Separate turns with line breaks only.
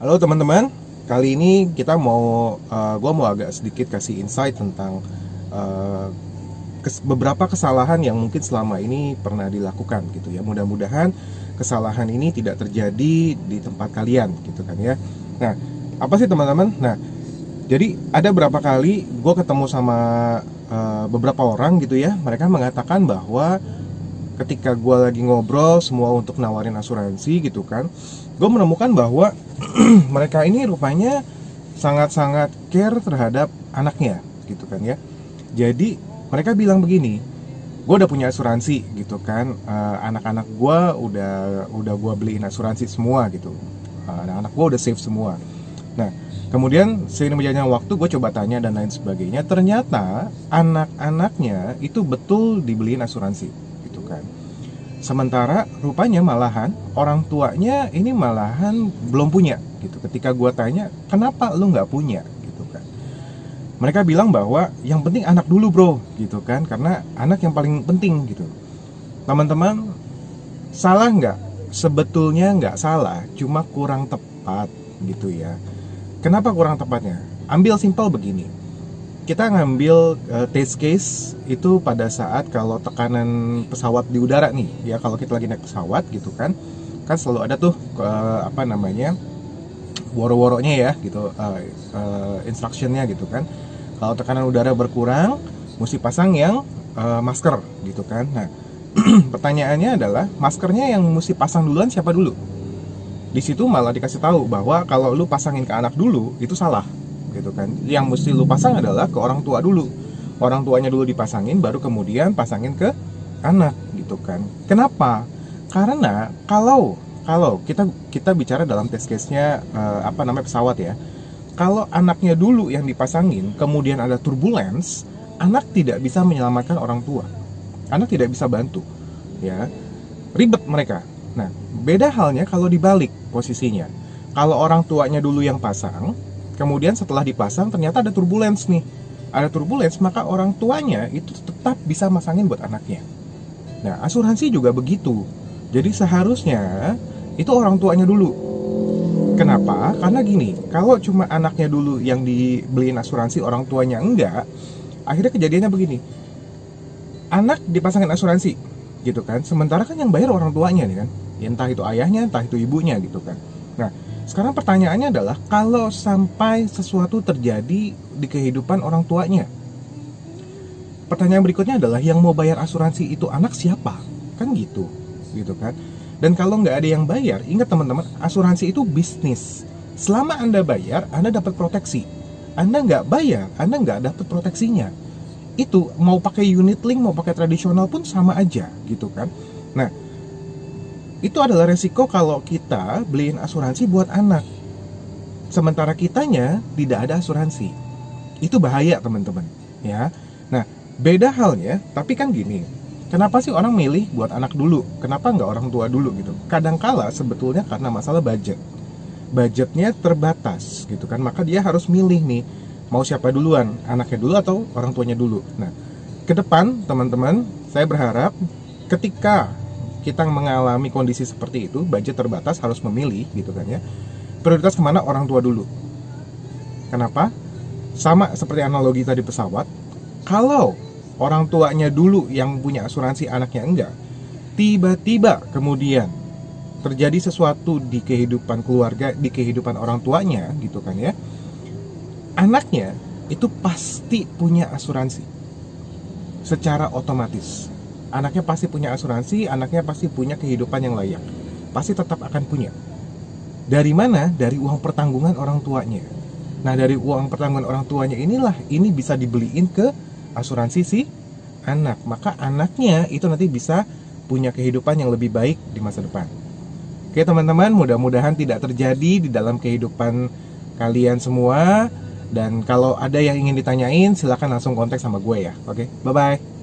Halo teman-teman, kali ini kita mau, uh, gue mau agak sedikit kasih insight tentang uh, kes, beberapa kesalahan yang mungkin selama ini pernah dilakukan gitu ya. Mudah-mudahan kesalahan ini tidak terjadi di tempat kalian gitu kan ya. Nah, apa sih teman-teman? Nah, jadi ada berapa kali gue ketemu sama uh, beberapa orang gitu ya, mereka mengatakan bahwa ketika gue lagi ngobrol semua untuk nawarin asuransi gitu kan gue menemukan bahwa mereka ini rupanya sangat-sangat care terhadap anaknya gitu kan ya. Jadi mereka bilang begini gue udah punya asuransi gitu kan. Uh, anak-anak gue udah udah gue beliin asuransi semua gitu. Uh, anak-anak gue udah save semua. Nah kemudian seiring berjalannya waktu gue coba tanya dan lain sebagainya ternyata anak-anaknya itu betul dibeliin asuransi kan. Sementara rupanya malahan orang tuanya ini malahan belum punya gitu. Ketika gue tanya, kenapa lu nggak punya gitu kan? Mereka bilang bahwa yang penting anak dulu bro gitu kan, karena anak yang paling penting gitu. Teman-teman, salah nggak? Sebetulnya nggak salah, cuma kurang tepat gitu ya. Kenapa kurang tepatnya? Ambil simpel begini kita ngambil uh, test case itu pada saat kalau tekanan pesawat di udara nih ya kalau kita lagi naik pesawat gitu kan kan selalu ada tuh uh, apa namanya woro-woronya ya gitu uh, uh, instructionnya gitu kan. Kalau tekanan udara berkurang mesti pasang yang uh, masker gitu kan. Nah pertanyaannya adalah maskernya yang mesti pasang duluan siapa dulu? Di situ malah dikasih tahu bahwa kalau lu pasangin ke anak dulu itu salah gitu kan. Yang mesti lu pasang adalah ke orang tua dulu. Orang tuanya dulu dipasangin baru kemudian pasangin ke anak gitu kan. Kenapa? Karena kalau kalau kita kita bicara dalam test case-nya uh, apa namanya pesawat ya. Kalau anaknya dulu yang dipasangin kemudian ada turbulence anak tidak bisa menyelamatkan orang tua. Anak tidak bisa bantu ya. Ribet mereka. Nah beda halnya kalau dibalik posisinya. Kalau orang tuanya dulu yang pasang Kemudian setelah dipasang ternyata ada turbulence nih. Ada turbulence maka orang tuanya itu tetap bisa masangin buat anaknya. Nah, asuransi juga begitu. Jadi seharusnya itu orang tuanya dulu. Kenapa? Karena gini, kalau cuma anaknya dulu yang dibeliin asuransi, orang tuanya enggak, akhirnya kejadiannya begini. Anak dipasangin asuransi, gitu kan. Sementara kan yang bayar orang tuanya nih kan. Entah itu ayahnya, entah itu ibunya gitu kan. Sekarang pertanyaannya adalah kalau sampai sesuatu terjadi di kehidupan orang tuanya. Pertanyaan berikutnya adalah yang mau bayar asuransi itu anak siapa? Kan gitu, gitu kan? Dan kalau nggak ada yang bayar, ingat teman-teman, asuransi itu bisnis. Selama Anda bayar, Anda dapat proteksi. Anda nggak bayar, Anda nggak dapat proteksinya. Itu mau pakai unit link, mau pakai tradisional pun sama aja, gitu kan? Nah, itu adalah resiko kalau kita beliin asuransi buat anak. Sementara kitanya tidak ada asuransi. Itu bahaya teman-teman ya. Nah beda halnya tapi kan gini. Kenapa sih orang milih buat anak dulu? Kenapa nggak orang tua dulu gitu? Kadangkala sebetulnya karena masalah budget. Budgetnya terbatas gitu kan? Maka dia harus milih nih mau siapa duluan? Anaknya dulu atau orang tuanya dulu? Nah ke depan teman-teman saya berharap ketika kita mengalami kondisi seperti itu, budget terbatas harus memilih gitu kan ya. Prioritas ke mana orang tua dulu. Kenapa? Sama seperti analogi tadi pesawat, kalau orang tuanya dulu yang punya asuransi anaknya enggak, tiba-tiba kemudian terjadi sesuatu di kehidupan keluarga, di kehidupan orang tuanya gitu kan ya. Anaknya itu pasti punya asuransi secara otomatis anaknya pasti punya asuransi, anaknya pasti punya kehidupan yang layak. Pasti tetap akan punya. Dari mana? Dari uang pertanggungan orang tuanya. Nah, dari uang pertanggungan orang tuanya inilah ini bisa dibeliin ke asuransi si anak. Maka anaknya itu nanti bisa punya kehidupan yang lebih baik di masa depan. Oke, teman-teman, mudah-mudahan tidak terjadi di dalam kehidupan kalian semua. Dan kalau ada yang ingin ditanyain, silahkan langsung kontak sama gue ya. Oke, bye-bye.